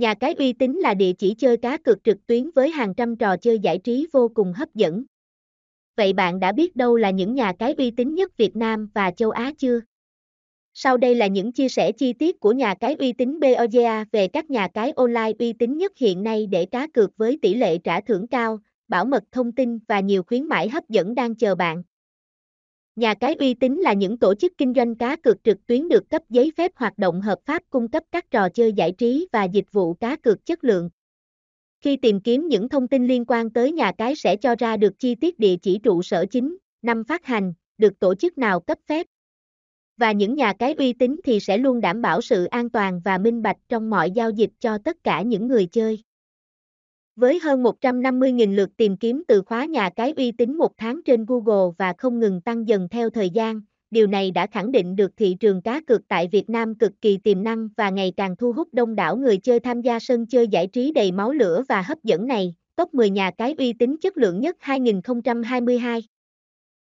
Nhà cái uy tín là địa chỉ chơi cá cược trực tuyến với hàng trăm trò chơi giải trí vô cùng hấp dẫn. Vậy bạn đã biết đâu là những nhà cái uy tín nhất Việt Nam và châu Á chưa? Sau đây là những chia sẻ chi tiết của nhà cái uy tín BOGA về các nhà cái online uy tín nhất hiện nay để cá cược với tỷ lệ trả thưởng cao, bảo mật thông tin và nhiều khuyến mãi hấp dẫn đang chờ bạn. Nhà cái uy tín là những tổ chức kinh doanh cá cược trực tuyến được cấp giấy phép hoạt động hợp pháp cung cấp các trò chơi giải trí và dịch vụ cá cược chất lượng. Khi tìm kiếm những thông tin liên quan tới nhà cái sẽ cho ra được chi tiết địa chỉ trụ sở chính, năm phát hành, được tổ chức nào cấp phép. Và những nhà cái uy tín thì sẽ luôn đảm bảo sự an toàn và minh bạch trong mọi giao dịch cho tất cả những người chơi. Với hơn 150.000 lượt tìm kiếm từ khóa nhà cái uy tín một tháng trên Google và không ngừng tăng dần theo thời gian, điều này đã khẳng định được thị trường cá cược tại Việt Nam cực kỳ tiềm năng và ngày càng thu hút đông đảo người chơi tham gia sân chơi giải trí đầy máu lửa và hấp dẫn này. Top 10 nhà cái uy tín chất lượng nhất 2022